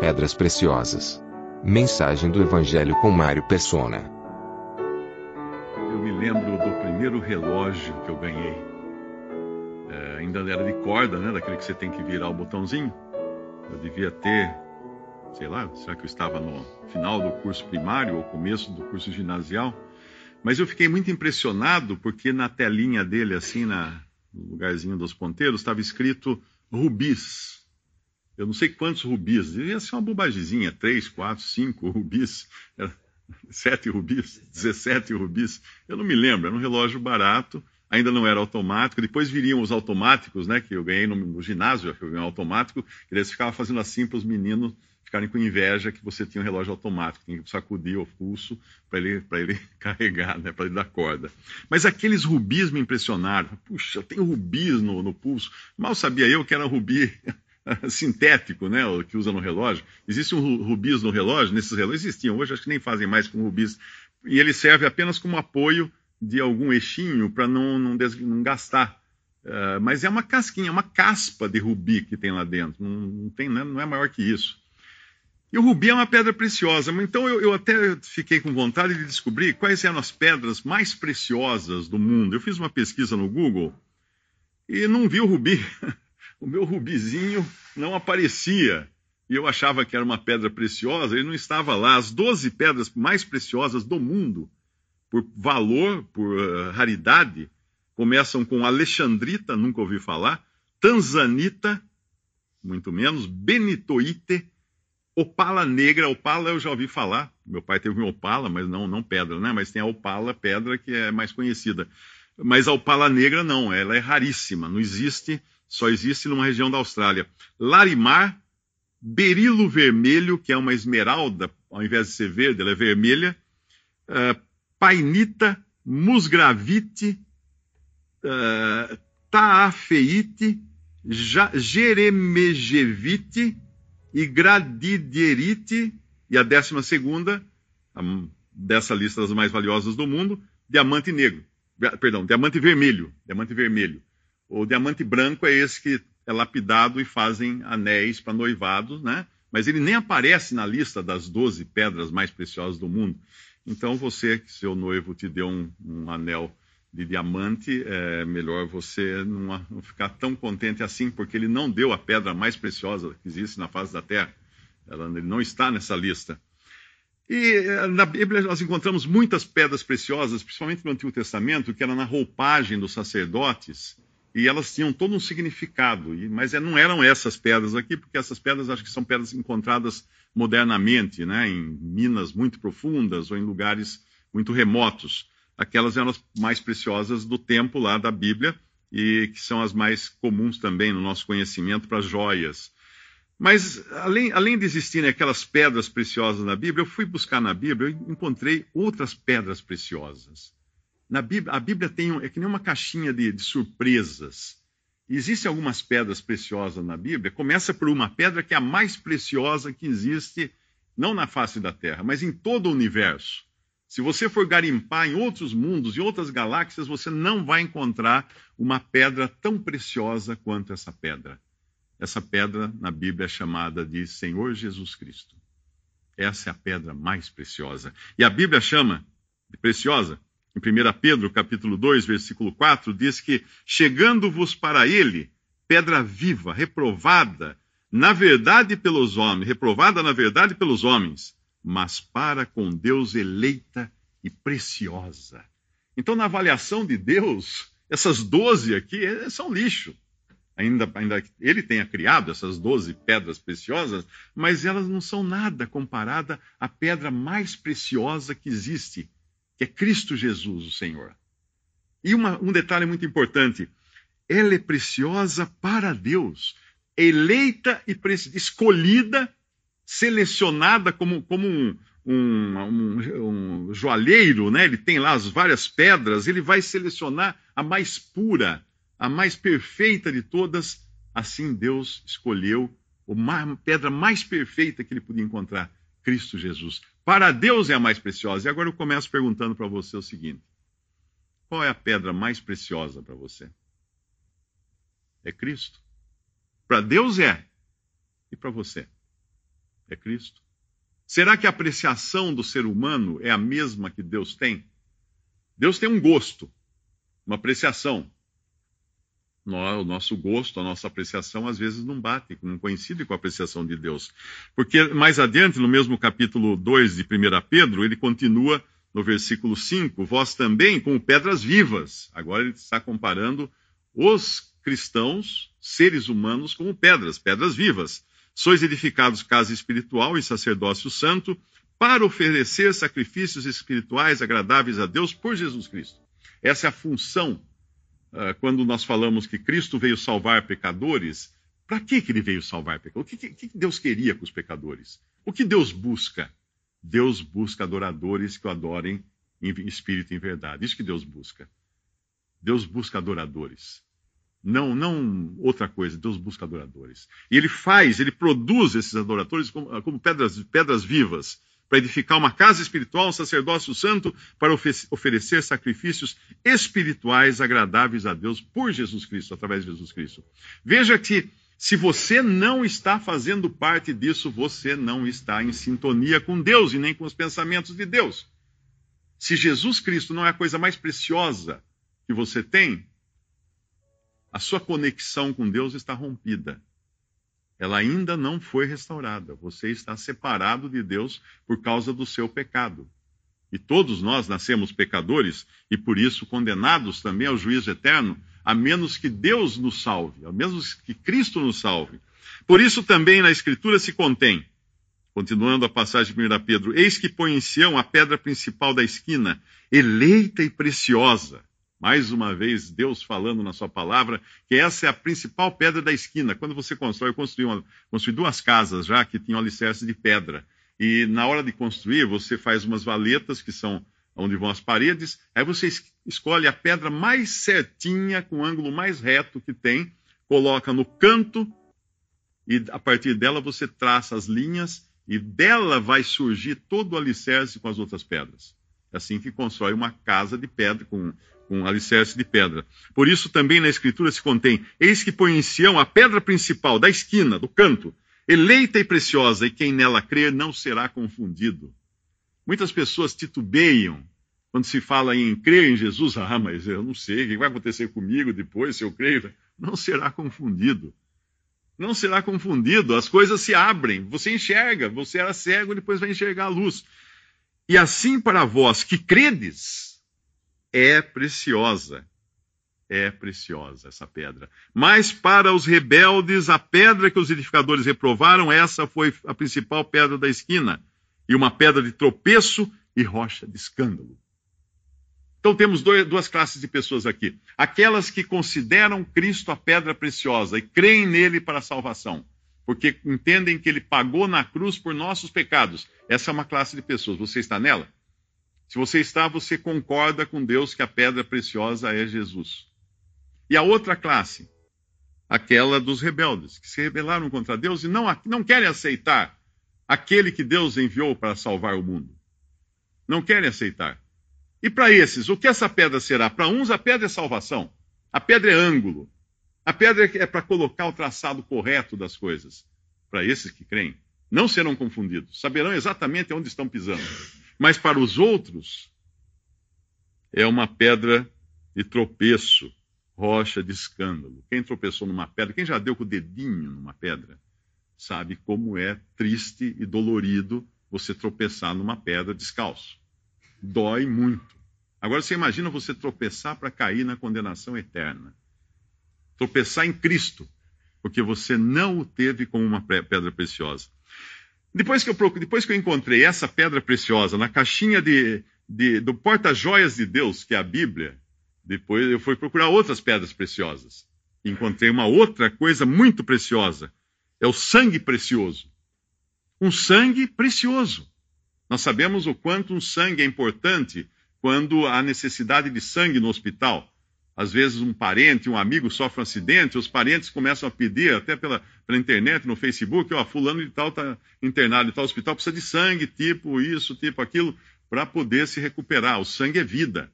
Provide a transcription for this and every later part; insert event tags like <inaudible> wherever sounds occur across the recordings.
Pedras Preciosas. Mensagem do Evangelho com Mário Persona. Eu me lembro do primeiro relógio que eu ganhei. É, ainda era de corda, né? Daquele que você tem que virar o botãozinho. Eu devia ter, sei lá, será que eu estava no final do curso primário ou começo do curso ginasial? Mas eu fiquei muito impressionado porque na telinha dele, assim, na, no lugarzinho dos ponteiros, estava escrito rubis. Eu não sei quantos rubis, devia ser uma bobagemzinha, três, quatro, cinco <laughs> rubis, sete rubis, 17 rubis, eu não me lembro, era um relógio barato, ainda não era automático, depois viriam os automáticos, né, que eu ganhei no, no ginásio, que eu ganhei um automático, que eles ficavam fazendo assim para os meninos ficarem com inveja que você tinha um relógio automático, tinha que sacudir o pulso para ele, ele <laughs> carregar, né, para ele dar corda. Mas aqueles rubis me impressionaram. Puxa, tem rubis no, no pulso. Mal sabia eu que era rubi <laughs> <laughs> sintético, né, que usa no relógio. Existe um rubis no relógio, nesses relógios existiam, hoje acho que nem fazem mais com rubis, e ele serve apenas como apoio de algum eixinho para não, não, não, gastar. Uh, mas é uma casquinha, uma caspa de rubi que tem lá dentro, não, não tem, né, não é maior que isso. E o rubi é uma pedra preciosa, então eu, eu, até fiquei com vontade de descobrir quais eram as pedras mais preciosas do mundo. Eu fiz uma pesquisa no Google e não vi o rubi. <laughs> o meu rubizinho não aparecia. E eu achava que era uma pedra preciosa, ele não estava lá. As 12 pedras mais preciosas do mundo, por valor, por uh, raridade, começam com Alexandrita, nunca ouvi falar, Tanzanita, muito menos, Benitoite, Opala negra, opala eu já ouvi falar. Meu pai teve um opala, mas não, não pedra, né? Mas tem a opala pedra que é mais conhecida. Mas a opala negra não, ela é raríssima, não existe só existe numa região da Austrália. Larimar, berilo vermelho, que é uma esmeralda, ao invés de ser verde, ela é vermelha. Uh, painita, musgravite, uh, taafeite, jeremegevite e gradidierite. E a décima segunda, dessa lista das mais valiosas do mundo, diamante negro. Perdão, diamante vermelho. Diamante vermelho. O diamante branco é esse que é lapidado e fazem anéis para noivados, né? Mas ele nem aparece na lista das 12 pedras mais preciosas do mundo. Então, você, que seu noivo te deu um, um anel de diamante, é melhor você não, não, ficar tão contente assim, porque ele não deu a pedra mais preciosa que existe na face da Terra. Ela, ele não está nessa lista. E eh, na Bíblia nós encontramos muitas pedras preciosas, principalmente no Antigo Testamento, que era na roupagem dos sacerdotes e elas tinham todo um significado, mas é, não eram essas pedras aqui, porque essas pedras acho que são pedras encontradas modernamente, né, em minas muito profundas ou em lugares muito remotos. Aquelas eram as mais preciosas do tempo lá da Bíblia e que são as mais comuns também no nosso conhecimento para joias. Mas além, além de existirem aquelas pedras preciosas na Bíblia, eu fui buscar na Bíblia e encontrei outras pedras preciosas. Na Bíblia, a Bíblia tem é que nem uma caixinha de, de surpresas. Existem algumas pedras preciosas na Bíblia. Começa por uma pedra que é a mais preciosa que existe, não na face da Terra, mas em todo o universo. Se você for garimpar em outros mundos e outras galáxias, você não vai encontrar uma pedra tão preciosa quanto essa pedra. Essa pedra na Bíblia é chamada de Senhor Jesus Cristo. Essa é a pedra mais preciosa. E a Bíblia chama de preciosa em 1 Pedro, capítulo 2, versículo 4, diz que chegando-vos para ele, pedra viva, reprovada, na verdade pelos homens, reprovada na verdade pelos homens, mas para com Deus eleita e preciosa. Então, na avaliação de Deus, essas doze aqui é, são lixo. Ainda, ainda ele tenha criado essas doze pedras preciosas, mas elas não são nada comparada à pedra mais preciosa que existe, que é Cristo Jesus, o Senhor. E uma, um detalhe muito importante: ela é preciosa para Deus, eleita e escolhida, selecionada como, como um, um, um, um joalheiro, né? ele tem lá as várias pedras, ele vai selecionar a mais pura, a mais perfeita de todas. Assim Deus escolheu a pedra mais perfeita que ele podia encontrar, Cristo Jesus. Para Deus é a mais preciosa. E agora eu começo perguntando para você o seguinte: qual é a pedra mais preciosa para você? É Cristo. Para Deus é. E para você? É Cristo. Será que a apreciação do ser humano é a mesma que Deus tem? Deus tem um gosto, uma apreciação. O nosso gosto, a nossa apreciação, às vezes não bate, não coincide com a apreciação de Deus. Porque mais adiante, no mesmo capítulo 2 de 1 Pedro, ele continua no versículo 5: Vós também, como pedras vivas. Agora ele está comparando os cristãos, seres humanos, como pedras, pedras vivas. Sois edificados casa espiritual e sacerdócio santo, para oferecer sacrifícios espirituais agradáveis a Deus por Jesus Cristo. Essa é a função quando nós falamos que Cristo veio salvar pecadores. Para que, que ele veio salvar pecadores? O que, que, que Deus queria com os pecadores? O que Deus busca? Deus busca adoradores que o adorem em espírito e em verdade. Isso que Deus busca. Deus busca adoradores. Não, não outra coisa. Deus busca adoradores. E ele faz, ele produz esses adoradores como, como pedras, pedras vivas para edificar uma casa espiritual, um sacerdócio santo, para oferecer sacrifícios espirituais agradáveis a Deus por Jesus Cristo, através de Jesus Cristo. Veja que se você não está fazendo parte disso, você não está em sintonia com Deus e nem com os pensamentos de Deus. Se Jesus Cristo não é a coisa mais preciosa que você tem, a sua conexão com Deus está rompida ela ainda não foi restaurada. Você está separado de Deus por causa do seu pecado. E todos nós nascemos pecadores e por isso condenados também ao juízo eterno, a menos que Deus nos salve, a menos que Cristo nos salve. Por isso também na Escritura se contém, continuando a passagem de 1 Pedro, eis que põe em Sião a pedra principal da esquina, eleita e preciosa mais uma vez, Deus falando na sua palavra que essa é a principal pedra da esquina. Quando você constrói, eu construí, uma, construí duas casas já que tinham alicerce de pedra. E na hora de construir, você faz umas valetas que são onde vão as paredes. Aí você escolhe a pedra mais certinha, com o ângulo mais reto que tem, coloca no canto e a partir dela você traça as linhas e dela vai surgir todo o alicerce com as outras pedras. É assim que constrói uma casa de pedra com com alicerce de pedra. Por isso também na Escritura se contém: Eis que põe em Sião a pedra principal da esquina, do canto, eleita e preciosa, e quem nela crer não será confundido. Muitas pessoas titubeiam quando se fala em crer em Jesus. Ah, mas eu não sei o que vai acontecer comigo depois se eu creio. Não será confundido. Não será confundido. As coisas se abrem. Você enxerga. Você era cego, depois vai enxergar a luz. E assim para vós que credes, é preciosa. É preciosa essa pedra. Mas para os rebeldes, a pedra que os edificadores reprovaram, essa foi a principal pedra da esquina, e uma pedra de tropeço e rocha de escândalo. Então temos dois, duas classes de pessoas aqui. Aquelas que consideram Cristo a pedra preciosa e creem nele para a salvação, porque entendem que ele pagou na cruz por nossos pecados. Essa é uma classe de pessoas. Você está nela? Se você está, você concorda com Deus que a pedra preciosa é Jesus. E a outra classe, aquela dos rebeldes, que se rebelaram contra Deus e não, não querem aceitar aquele que Deus enviou para salvar o mundo. Não querem aceitar. E para esses, o que essa pedra será? Para uns, a pedra é salvação. A pedra é ângulo. A pedra é para colocar o traçado correto das coisas. Para esses que creem, não serão confundidos. Saberão exatamente onde estão pisando. Mas para os outros, é uma pedra de tropeço, rocha de escândalo. Quem tropeçou numa pedra, quem já deu com o dedinho numa pedra, sabe como é triste e dolorido você tropeçar numa pedra descalço. Dói muito. Agora você imagina você tropeçar para cair na condenação eterna. Tropeçar em Cristo, porque você não o teve como uma pedra preciosa. Depois que eu, depois que eu encontrei essa pedra preciosa na caixinha de, de, do porta-joias de Deus, que é a Bíblia, depois eu fui procurar outras pedras preciosas. Encontrei uma outra coisa muito preciosa. É o sangue precioso. Um sangue precioso. Nós sabemos o quanto um sangue é importante quando há necessidade de sangue no hospital. Às vezes um parente, um amigo sofre um acidente, os parentes começam a pedir, até pela, pela internet, no Facebook, ó, fulano de tal está internado em tal hospital, precisa de sangue, tipo isso, tipo aquilo, para poder se recuperar. O sangue é vida.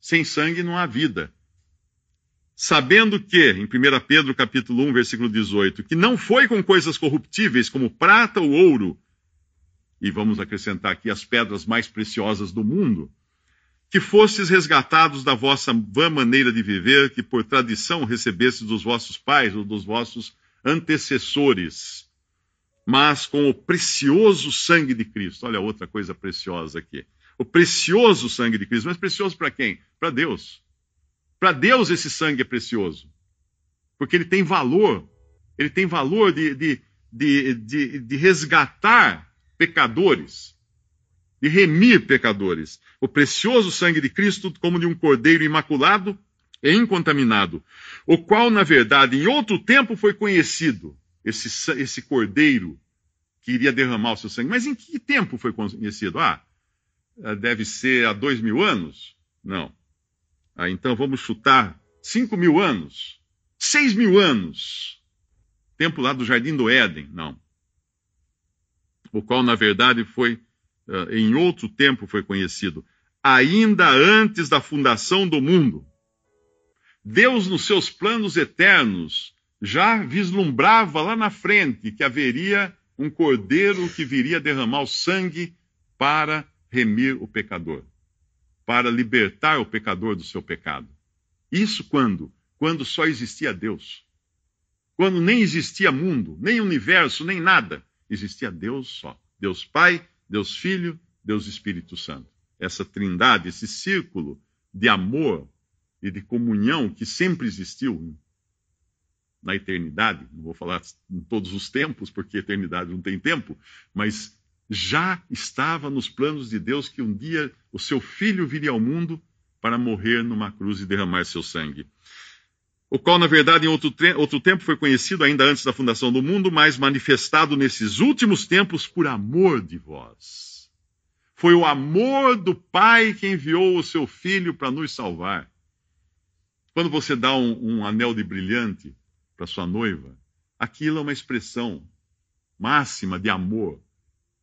Sem sangue não há vida. Sabendo que, em 1 Pedro capítulo 1, versículo 18, que não foi com coisas corruptíveis como prata ou ouro, e vamos acrescentar aqui as pedras mais preciosas do mundo, que fostes resgatados da vossa vã maneira de viver, que por tradição recebestes dos vossos pais ou dos vossos antecessores, mas com o precioso sangue de Cristo. Olha outra coisa preciosa aqui. O precioso sangue de Cristo. Mas precioso para quem? Para Deus. Para Deus esse sangue é precioso. Porque ele tem valor. Ele tem valor de, de, de, de, de resgatar pecadores, de remir pecadores. O precioso sangue de Cristo, como de um cordeiro imaculado e incontaminado, o qual, na verdade, em outro tempo foi conhecido, esse, esse cordeiro que iria derramar o seu sangue. Mas em que tempo foi conhecido? Ah, deve ser há dois mil anos? Não. Ah, então vamos chutar cinco mil anos, seis mil anos. Tempo lá do Jardim do Éden? Não o qual na verdade foi em outro tempo foi conhecido, ainda antes da fundação do mundo. Deus, nos seus planos eternos, já vislumbrava lá na frente que haveria um cordeiro que viria derramar o sangue para remir o pecador, para libertar o pecador do seu pecado. Isso quando? Quando só existia Deus. Quando nem existia mundo, nem universo, nem nada existia Deus só. Deus Pai, Deus Filho, Deus Espírito Santo. Essa trindade, esse círculo de amor e de comunhão que sempre existiu na eternidade, não vou falar em todos os tempos, porque eternidade não tem tempo, mas já estava nos planos de Deus que um dia o seu filho viria ao mundo para morrer numa cruz e derramar seu sangue o qual, na verdade, em outro, outro, tempo foi conhecido ainda antes da fundação do mundo, mas manifestado nesses últimos tempos por amor de vós. Foi o amor do Pai que enviou o seu Filho para nos salvar. Quando você dá um, um anel de brilhante para sua noiva, aquilo é uma expressão máxima de amor,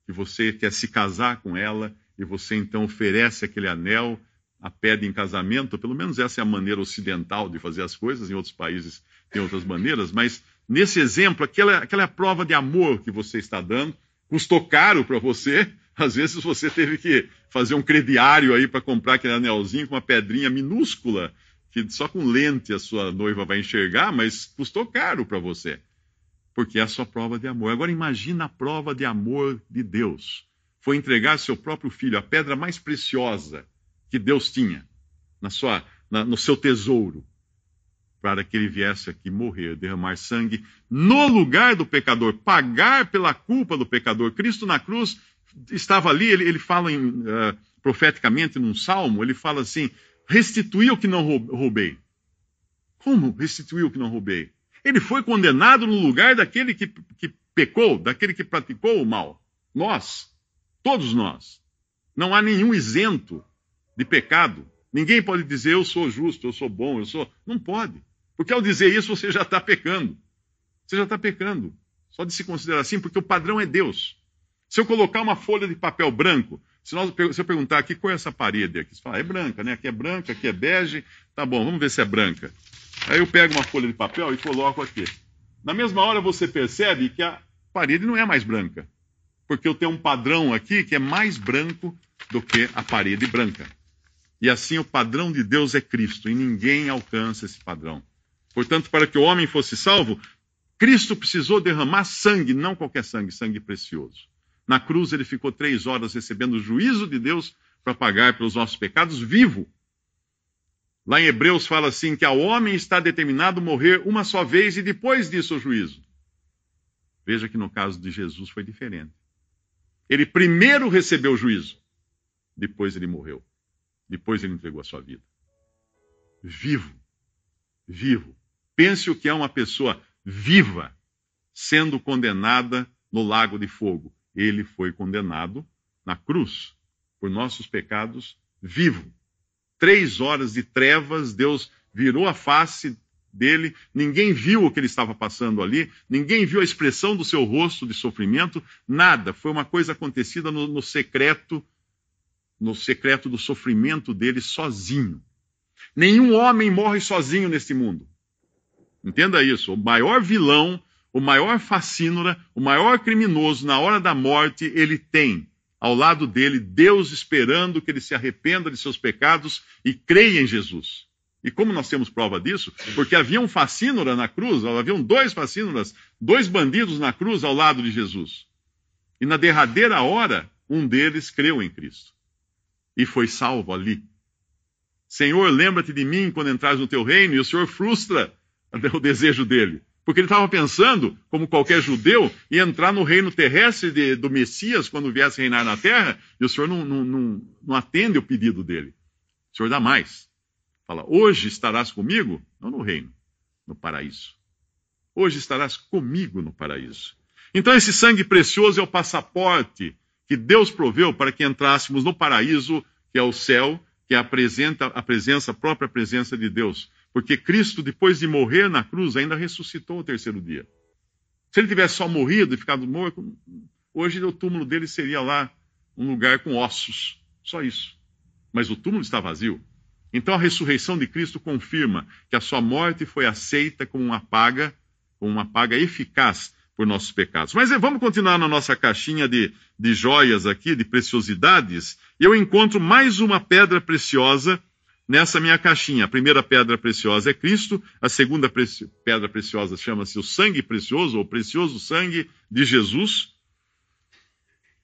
que você quer se casar com ela e você então oferece aquele anel a pede em casamento, pelo menos essa é a maneira ocidental de fazer as coisas, em outros países tem outras maneiras, mas nesse exemplo, aquela, aquela é a prova de amor que você está dando, custou caro para você, às vezes você teve que fazer um crediário aí para comprar aquele anelzinho com uma pedrinha minúscula, que só com lente a sua noiva vai enxergar, mas custou caro para você, porque é a sua prova de amor. Agora imagina a prova de amor de Deus. Foi entregar seu próprio filho, a pedra mais preciosa, que Deus tinha na sua, na, no seu tesouro, para que ele viesse aqui morrer, derramar sangue no lugar do pecador, pagar pela culpa do pecador. Cristo na cruz estava ali, ele, ele fala em, uh, profeticamente num salmo, ele fala assim: restituí o que não roubei. Como restituiu o que não roubei? Ele foi condenado no lugar daquele que, que pecou, daquele que praticou o mal. Nós, todos nós. Não há nenhum isento de pecado. Ninguém pode dizer eu sou justo, eu sou bom, eu sou. Não pode. Porque ao dizer isso você já está pecando. Você já está pecando. Só de se considerar assim, porque o padrão é Deus. Se eu colocar uma folha de papel branco, se, nós, se eu perguntar aqui qual é essa parede aqui, você fala, é branca, né? Aqui é branca, aqui é bege. Tá bom, vamos ver se é branca. Aí eu pego uma folha de papel e coloco aqui. Na mesma hora você percebe que a parede não é mais branca. Porque eu tenho um padrão aqui que é mais branco do que a parede branca. E assim o padrão de Deus é Cristo, e ninguém alcança esse padrão. Portanto, para que o homem fosse salvo, Cristo precisou derramar sangue, não qualquer sangue, sangue precioso. Na cruz ele ficou três horas recebendo o juízo de Deus para pagar pelos nossos pecados vivo. Lá em Hebreus fala assim que ao homem está determinado morrer uma só vez e depois disso o juízo. Veja que no caso de Jesus foi diferente. Ele primeiro recebeu o juízo, depois ele morreu. Depois ele entregou a sua vida. Vivo. Vivo. Pense o que é uma pessoa viva sendo condenada no lago de fogo. Ele foi condenado na cruz por nossos pecados, vivo. Três horas de trevas, Deus virou a face dele, ninguém viu o que ele estava passando ali, ninguém viu a expressão do seu rosto de sofrimento, nada. Foi uma coisa acontecida no, no secreto no secreto do sofrimento dele sozinho. Nenhum homem morre sozinho neste mundo. Entenda isso. O maior vilão, o maior facínora, o maior criminoso, na hora da morte, ele tem ao lado dele Deus esperando que ele se arrependa de seus pecados e creia em Jesus. E como nós temos prova disso? Porque havia um facínora na cruz, haviam dois facínoras, dois bandidos na cruz ao lado de Jesus. E na derradeira hora, um deles creu em Cristo e foi salvo ali. Senhor, lembra-te de mim quando entrares no teu reino, e o Senhor frustra <laughs> o desejo dele. Porque ele estava pensando, como qualquer judeu, em entrar no reino terrestre de, do Messias quando viesse reinar na terra, e o Senhor não, não, não, não atende o pedido dele. O Senhor dá mais. Fala, hoje estarás comigo, não no reino, no paraíso. Hoje estarás comigo no paraíso. Então, esse sangue precioso é o passaporte que Deus proveu para que entrássemos no paraíso, que é o céu, que apresenta a presença, a própria presença de Deus. Porque Cristo, depois de morrer na cruz, ainda ressuscitou o terceiro dia. Se ele tivesse só morrido e ficado morto, hoje o túmulo dele seria lá um lugar com ossos. Só isso. Mas o túmulo está vazio. Então a ressurreição de Cristo confirma que a sua morte foi aceita como uma paga, como uma paga eficaz por nossos pecados. Mas eh, vamos continuar na nossa caixinha de, de joias aqui, de preciosidades. Eu encontro mais uma pedra preciosa nessa minha caixinha. A primeira pedra preciosa é Cristo, a segunda preci pedra preciosa chama-se o sangue precioso, ou precioso sangue de Jesus.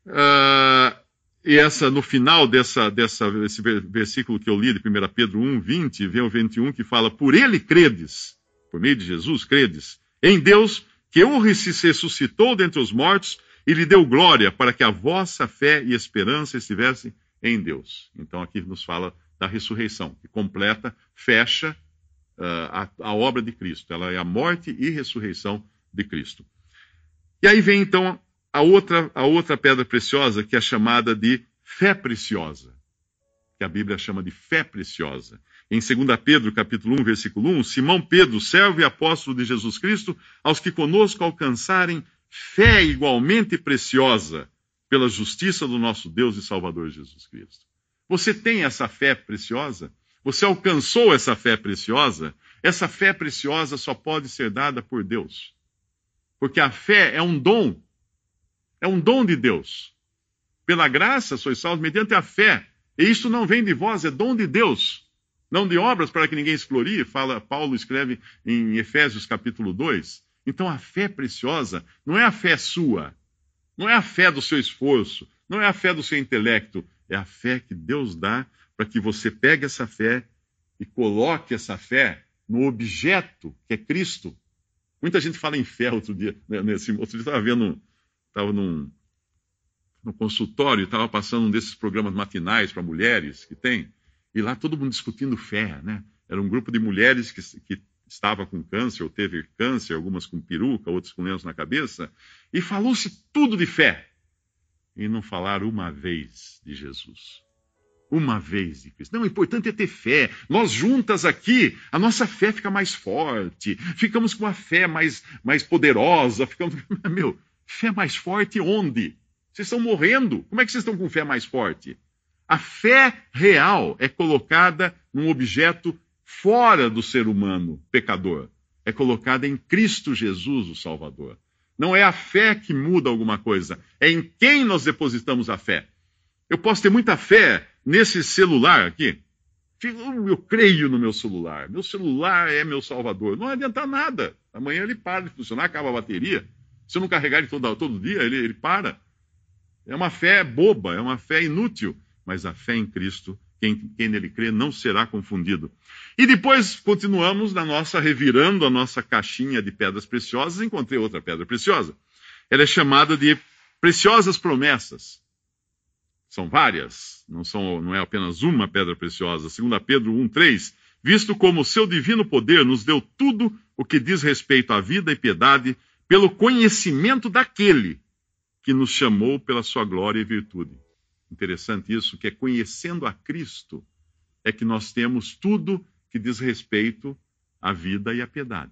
Uh, e essa, no final dessa, dessa, desse versículo que eu li de 1 Pedro 1, 20, vem o 21, que fala: Por ele credes, por meio de Jesus credes, em Deus, que o ressuscitou dentre os mortos e lhe deu glória, para que a vossa fé e esperança estivessem em Deus. Então aqui nos fala da ressurreição, que completa, fecha uh, a, a obra de Cristo. Ela é a morte e ressurreição de Cristo. E aí vem então a outra, a outra pedra preciosa, que é chamada de fé preciosa, que a Bíblia chama de fé preciosa. Em 2 Pedro, capítulo 1, versículo 1, Simão Pedro, servo e apóstolo de Jesus Cristo, aos que conosco alcançarem fé igualmente preciosa pela justiça do nosso Deus e Salvador Jesus Cristo. Você tem essa fé preciosa? Você alcançou essa fé preciosa? Essa fé preciosa só pode ser dada por Deus. Porque a fé é um dom é um dom de Deus. Pela graça sois salvos mediante a fé. E isso não vem de vós, é dom de Deus. Não de obras para que ninguém se glorie, fala, Paulo escreve em Efésios capítulo 2. Então a fé preciosa não é a fé sua, não é a fé do seu esforço, não é a fé do seu intelecto, é a fé que Deus dá para que você pegue essa fé e coloque essa fé no objeto que é Cristo. Muita gente fala em fé outro dia. Né, nesse, outro dia estava vendo estava num, no consultório, estava passando um desses programas matinais para mulheres que tem, e lá todo mundo discutindo fé, né? Era um grupo de mulheres que, que estava com câncer, ou teve câncer, algumas com peruca, outras com lenço na cabeça, e falou-se tudo de fé. E não falaram uma vez de Jesus. Uma vez de Cristo. Não, o importante é ter fé. Nós juntas aqui, a nossa fé fica mais forte, ficamos com a fé mais, mais poderosa, ficamos. <laughs> Meu, Fé mais forte onde? Vocês estão morrendo. Como é que vocês estão com fé mais forte? A fé real é colocada num objeto fora do ser humano pecador. É colocada em Cristo Jesus, o Salvador. Não é a fé que muda alguma coisa, é em quem nós depositamos a fé. Eu posso ter muita fé nesse celular aqui. Eu creio no meu celular. Meu celular é meu salvador. Não adianta nada. Amanhã ele para de funcionar, acaba a bateria. Se eu não carregar ele todo, todo dia, ele, ele para. É uma fé boba, é uma fé inútil. Mas a fé em Cristo, quem, quem nele crê, não será confundido. E depois continuamos na nossa, revirando a nossa caixinha de pedras preciosas, encontrei outra pedra preciosa. Ela é chamada de preciosas promessas. São várias, não, são, não é apenas uma pedra preciosa. Segundo Pedro 1,3, visto como o seu divino poder nos deu tudo o que diz respeito à vida e piedade, pelo conhecimento daquele que nos chamou pela sua glória e virtude. Interessante isso, que é conhecendo a Cristo é que nós temos tudo que diz respeito à vida e à piedade.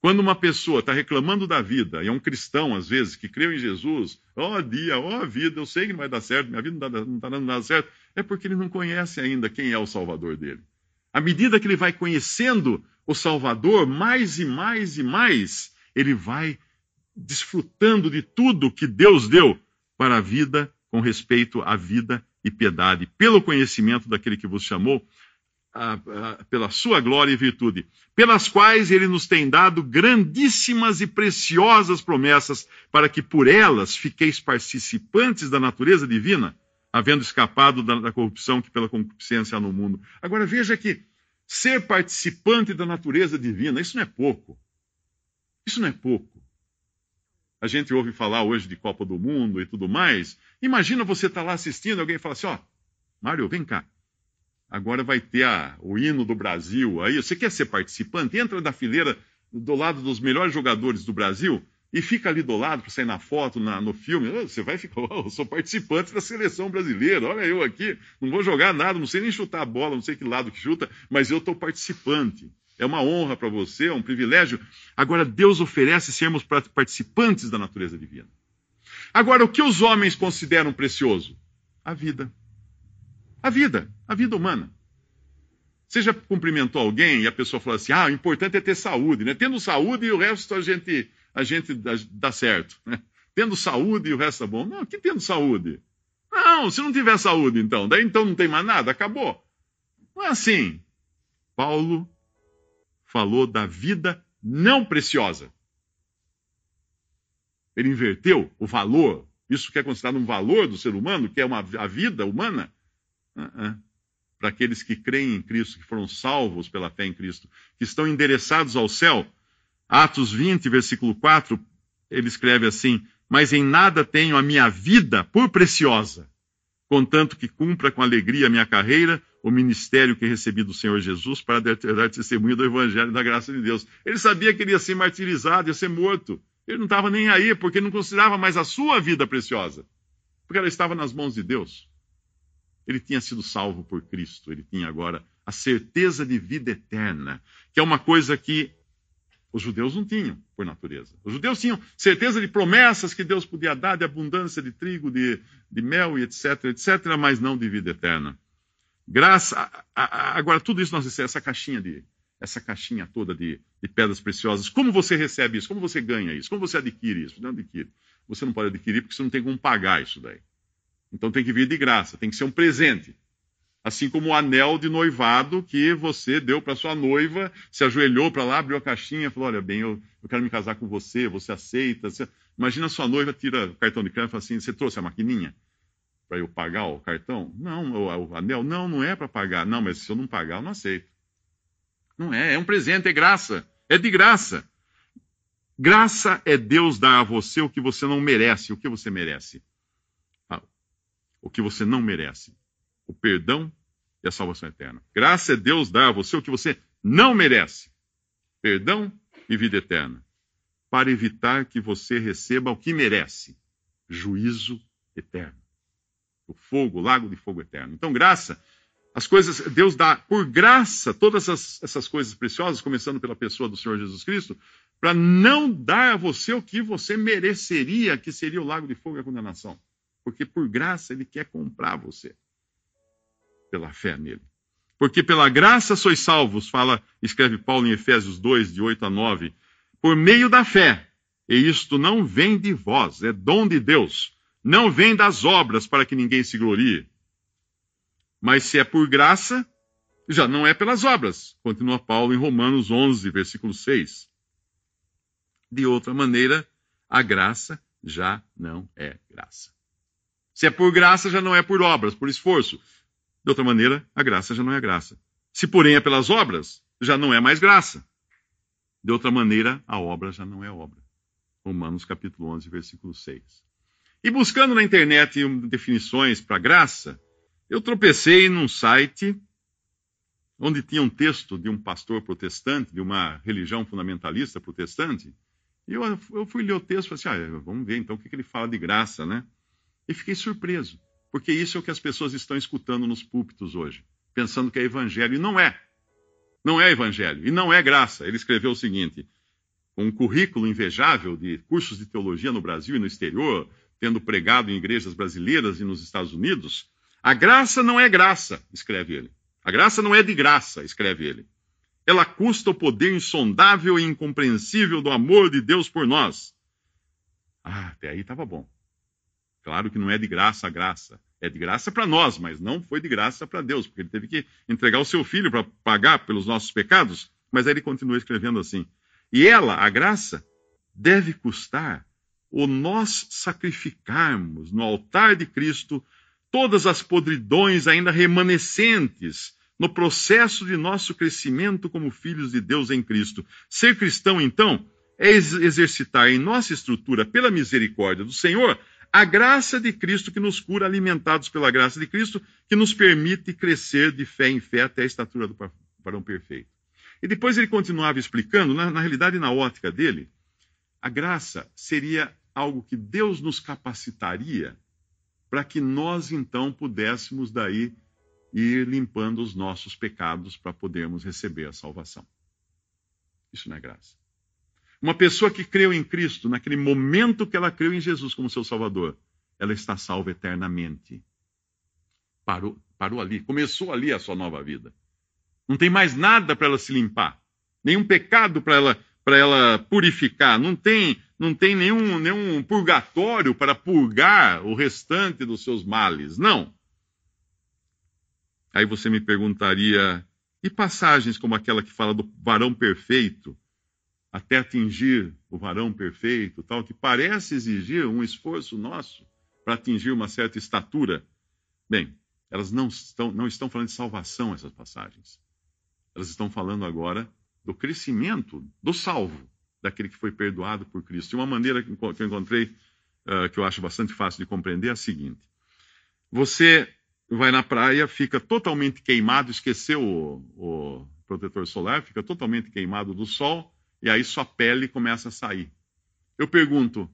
Quando uma pessoa está reclamando da vida, e é um cristão, às vezes, que creu em Jesus, ó oh, dia, ó oh, vida, eu sei que não vai dar certo, minha vida não está dando nada certo, é porque ele não conhece ainda quem é o Salvador dele. À medida que ele vai conhecendo o Salvador, mais e mais e mais, ele vai desfrutando de tudo que Deus deu para a vida, com respeito à vida e piedade, pelo conhecimento daquele que vos chamou, pela sua glória e virtude, pelas quais ele nos tem dado grandíssimas e preciosas promessas, para que por elas fiqueis participantes da natureza divina, havendo escapado da, da corrupção que pela concupiscência há no mundo. Agora veja que ser participante da natureza divina, isso não é pouco. Isso não é pouco. A gente ouve falar hoje de Copa do Mundo e tudo mais. Imagina você estar tá lá assistindo, alguém fala assim: ó, Mário, vem cá. Agora vai ter a, o hino do Brasil. Aí você quer ser participante? Entra da fileira do lado dos melhores jogadores do Brasil e fica ali do lado para sair na foto, na, no filme. Você vai ficar, <laughs> oh, eu sou participante da seleção brasileira. Olha eu aqui, não vou jogar nada, não sei nem chutar a bola, não sei que lado que chuta, mas eu estou participante. É uma honra para você, é um privilégio. Agora, Deus oferece sermos participantes da natureza divina. Agora, o que os homens consideram precioso? A vida. A vida, a vida humana. Você já cumprimentou alguém e a pessoa falou assim: ah, o importante é ter saúde, né? Tendo saúde e o resto a gente, a gente dá, certo. Né? Tendo saúde e o resto é bom. Não, que tendo saúde? Não, se não tiver saúde, então, daí então não tem mais nada, acabou. Não é assim. Paulo falou da vida não preciosa. Ele inverteu o valor, isso que é considerado um valor do ser humano, que é uma, a vida humana, Uh -uh. Para aqueles que creem em Cristo, que foram salvos pela fé em Cristo, que estão endereçados ao céu. Atos 20, versículo 4, ele escreve assim: Mas em nada tenho a minha vida por preciosa, contanto que cumpra com alegria a minha carreira, o ministério que recebi do Senhor Jesus para dar testemunho do Evangelho e da graça de Deus. Ele sabia que ele ia ser martirizado, ia ser morto. Ele não estava nem aí, porque não considerava mais a sua vida preciosa, porque ela estava nas mãos de Deus. Ele tinha sido salvo por Cristo, ele tinha agora a certeza de vida eterna, que é uma coisa que os judeus não tinham, por natureza. Os judeus tinham certeza de promessas que Deus podia dar, de abundância de trigo, de, de mel e etc, etc, mas não de vida eterna. Graça, agora tudo isso nós essa caixinha de essa caixinha toda de, de, pedras preciosas. Como você recebe isso? Como você ganha isso? Como você adquire isso? Não adquire. Você não pode adquirir porque você não tem como pagar isso daí. Então tem que vir de graça, tem que ser um presente. Assim como o anel de noivado que você deu para sua noiva, se ajoelhou para lá, abriu a caixinha, falou: Olha bem, eu, eu quero me casar com você, você aceita. Você... Imagina sua noiva tira o cartão de crédito e fala assim: Você trouxe a maquininha para eu pagar o cartão? Não, o, o anel? Não, não é para pagar. Não, mas se eu não pagar, eu não aceito. Não é, é um presente, é graça. É de graça. Graça é Deus dar a você o que você não merece. O que você merece? O que você não merece: o perdão e a salvação eterna. Graça é Deus dar a você o que você não merece: perdão e vida eterna, para evitar que você receba o que merece: juízo eterno. O fogo, o lago de fogo eterno. Então, graça, as coisas, Deus dá por graça todas essas, essas coisas preciosas, começando pela pessoa do Senhor Jesus Cristo, para não dar a você o que você mereceria, que seria o lago de fogo e a condenação. Porque por graça ele quer comprar você. Pela fé nele. Porque pela graça sois salvos, fala, escreve Paulo em Efésios 2, de 8 a 9, por meio da fé. E isto não vem de vós, é dom de Deus. Não vem das obras para que ninguém se glorie. Mas se é por graça, já não é pelas obras. Continua Paulo em Romanos 11, versículo 6. De outra maneira, a graça já não é graça. Se é por graça, já não é por obras, por esforço. De outra maneira, a graça já não é graça. Se, porém, é pelas obras, já não é mais graça. De outra maneira, a obra já não é obra. Romanos capítulo 11, versículo 6. E buscando na internet definições para graça, eu tropecei num site onde tinha um texto de um pastor protestante, de uma religião fundamentalista protestante, e eu, eu fui ler o texto e falei assim, ah, vamos ver então o que, que ele fala de graça, né? E fiquei surpreso, porque isso é o que as pessoas estão escutando nos púlpitos hoje, pensando que é evangelho, e não é. Não é evangelho, e não é graça. Ele escreveu o seguinte: um currículo invejável de cursos de teologia no Brasil e no exterior, tendo pregado em igrejas brasileiras e nos Estados Unidos. A graça não é graça, escreve ele. A graça não é de graça, escreve ele. Ela custa o poder insondável e incompreensível do amor de Deus por nós Ah, até aí estava bom. Claro que não é de graça a graça. É de graça para nós, mas não foi de graça para Deus, porque ele teve que entregar o seu filho para pagar pelos nossos pecados. Mas aí ele continua escrevendo assim: E ela, a graça, deve custar o nós sacrificarmos no altar de Cristo todas as podridões ainda remanescentes no processo de nosso crescimento como filhos de Deus em Cristo. Ser cristão, então, é exercitar em nossa estrutura, pela misericórdia do Senhor, a graça de Cristo que nos cura, alimentados pela graça de Cristo, que nos permite crescer de fé em fé até a estatura do varão perfeito. E depois ele continuava explicando, na, na realidade, na ótica dele, a graça seria algo que Deus nos capacitaria para que nós então pudéssemos daí ir limpando os nossos pecados para podermos receber a salvação. Isso não é graça. Uma pessoa que creu em Cristo, naquele momento que ela creu em Jesus como seu Salvador, ela está salva eternamente. Parou, parou ali, começou ali a sua nova vida. Não tem mais nada para ela se limpar, nenhum pecado para ela para ela purificar, não tem, não tem nenhum, nenhum purgatório para purgar o restante dos seus males, não. Aí você me perguntaria, e passagens como aquela que fala do varão perfeito, até atingir o varão perfeito, tal, que parece exigir um esforço nosso para atingir uma certa estatura? Bem, elas não estão, não estão falando de salvação, essas passagens. Elas estão falando agora do crescimento do salvo, daquele que foi perdoado por Cristo. E uma maneira que eu encontrei, uh, que eu acho bastante fácil de compreender, é a seguinte: você vai na praia, fica totalmente queimado, esqueceu o, o protetor solar, fica totalmente queimado do sol, e aí sua pele começa a sair. Eu pergunto,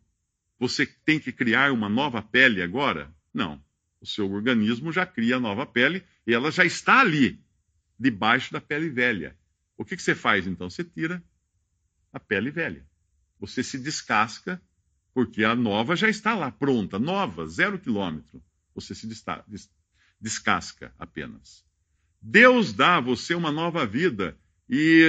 você tem que criar uma nova pele agora? Não. O seu organismo já cria nova pele e ela já está ali, debaixo da pele velha. O que, que você faz então? Você tira a pele velha. Você se descasca, porque a nova já está lá, pronta, nova, zero quilômetro. Você se descasca apenas. Deus dá a você uma nova vida. E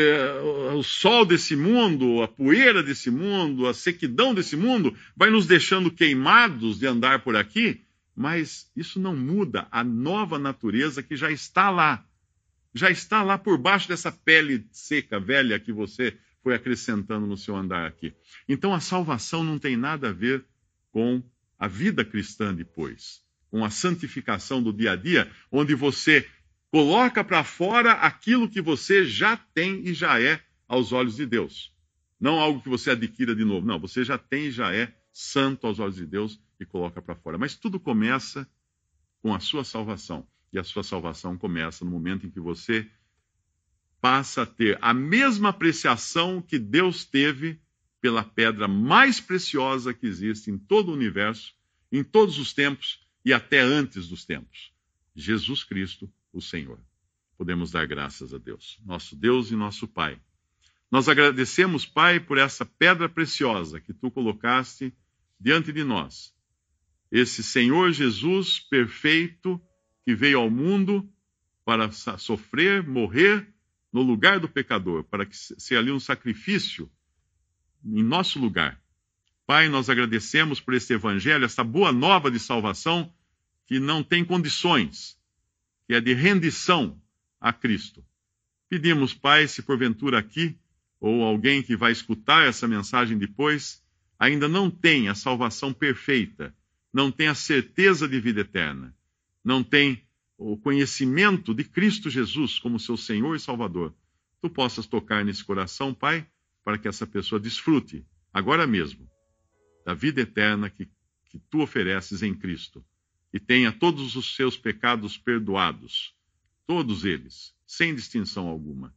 uh, o sol desse mundo, a poeira desse mundo, a sequidão desse mundo vai nos deixando queimados de andar por aqui, mas isso não muda a nova natureza que já está lá já está lá por baixo dessa pele seca, velha, que você foi acrescentando no seu andar aqui. Então a salvação não tem nada a ver com a vida cristã depois, com a santificação do dia a dia, onde você coloca para fora aquilo que você já tem e já é aos olhos de Deus. Não algo que você adquira de novo. Não, você já tem e já é santo aos olhos de Deus e coloca para fora. Mas tudo começa com a sua salvação. E a sua salvação começa no momento em que você passa a ter a mesma apreciação que Deus teve pela pedra mais preciosa que existe em todo o universo, em todos os tempos e até antes dos tempos. Jesus Cristo, o Senhor. Podemos dar graças a Deus, nosso Deus e nosso Pai. Nós agradecemos, Pai, por essa pedra preciosa que tu colocaste diante de nós. Esse Senhor Jesus perfeito, que veio ao mundo para sofrer, morrer no lugar do pecador, para que ser ali um sacrifício em nosso lugar. Pai, nós agradecemos por este evangelho, esta boa nova de salvação que não tem condições, que é de rendição a Cristo. Pedimos, Pai, se porventura aqui ou alguém que vai escutar essa mensagem depois ainda não tem a salvação perfeita, não tem a certeza de vida eterna, não tem o conhecimento de Cristo Jesus como seu Senhor e Salvador, tu possas tocar nesse coração, Pai, para que essa pessoa desfrute, agora mesmo, da vida eterna que, que tu ofereces em Cristo e tenha todos os seus pecados perdoados, todos eles, sem distinção alguma.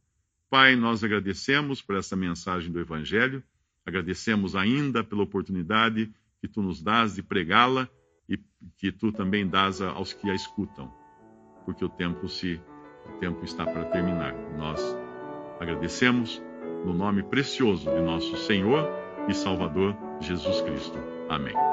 Pai, nós agradecemos por essa mensagem do Evangelho, agradecemos ainda pela oportunidade que tu nos dás de pregá-la e que tu também dás aos que a escutam, porque o tempo se o tempo está para terminar. Nós agradecemos no nome precioso de nosso Senhor e Salvador Jesus Cristo. Amém.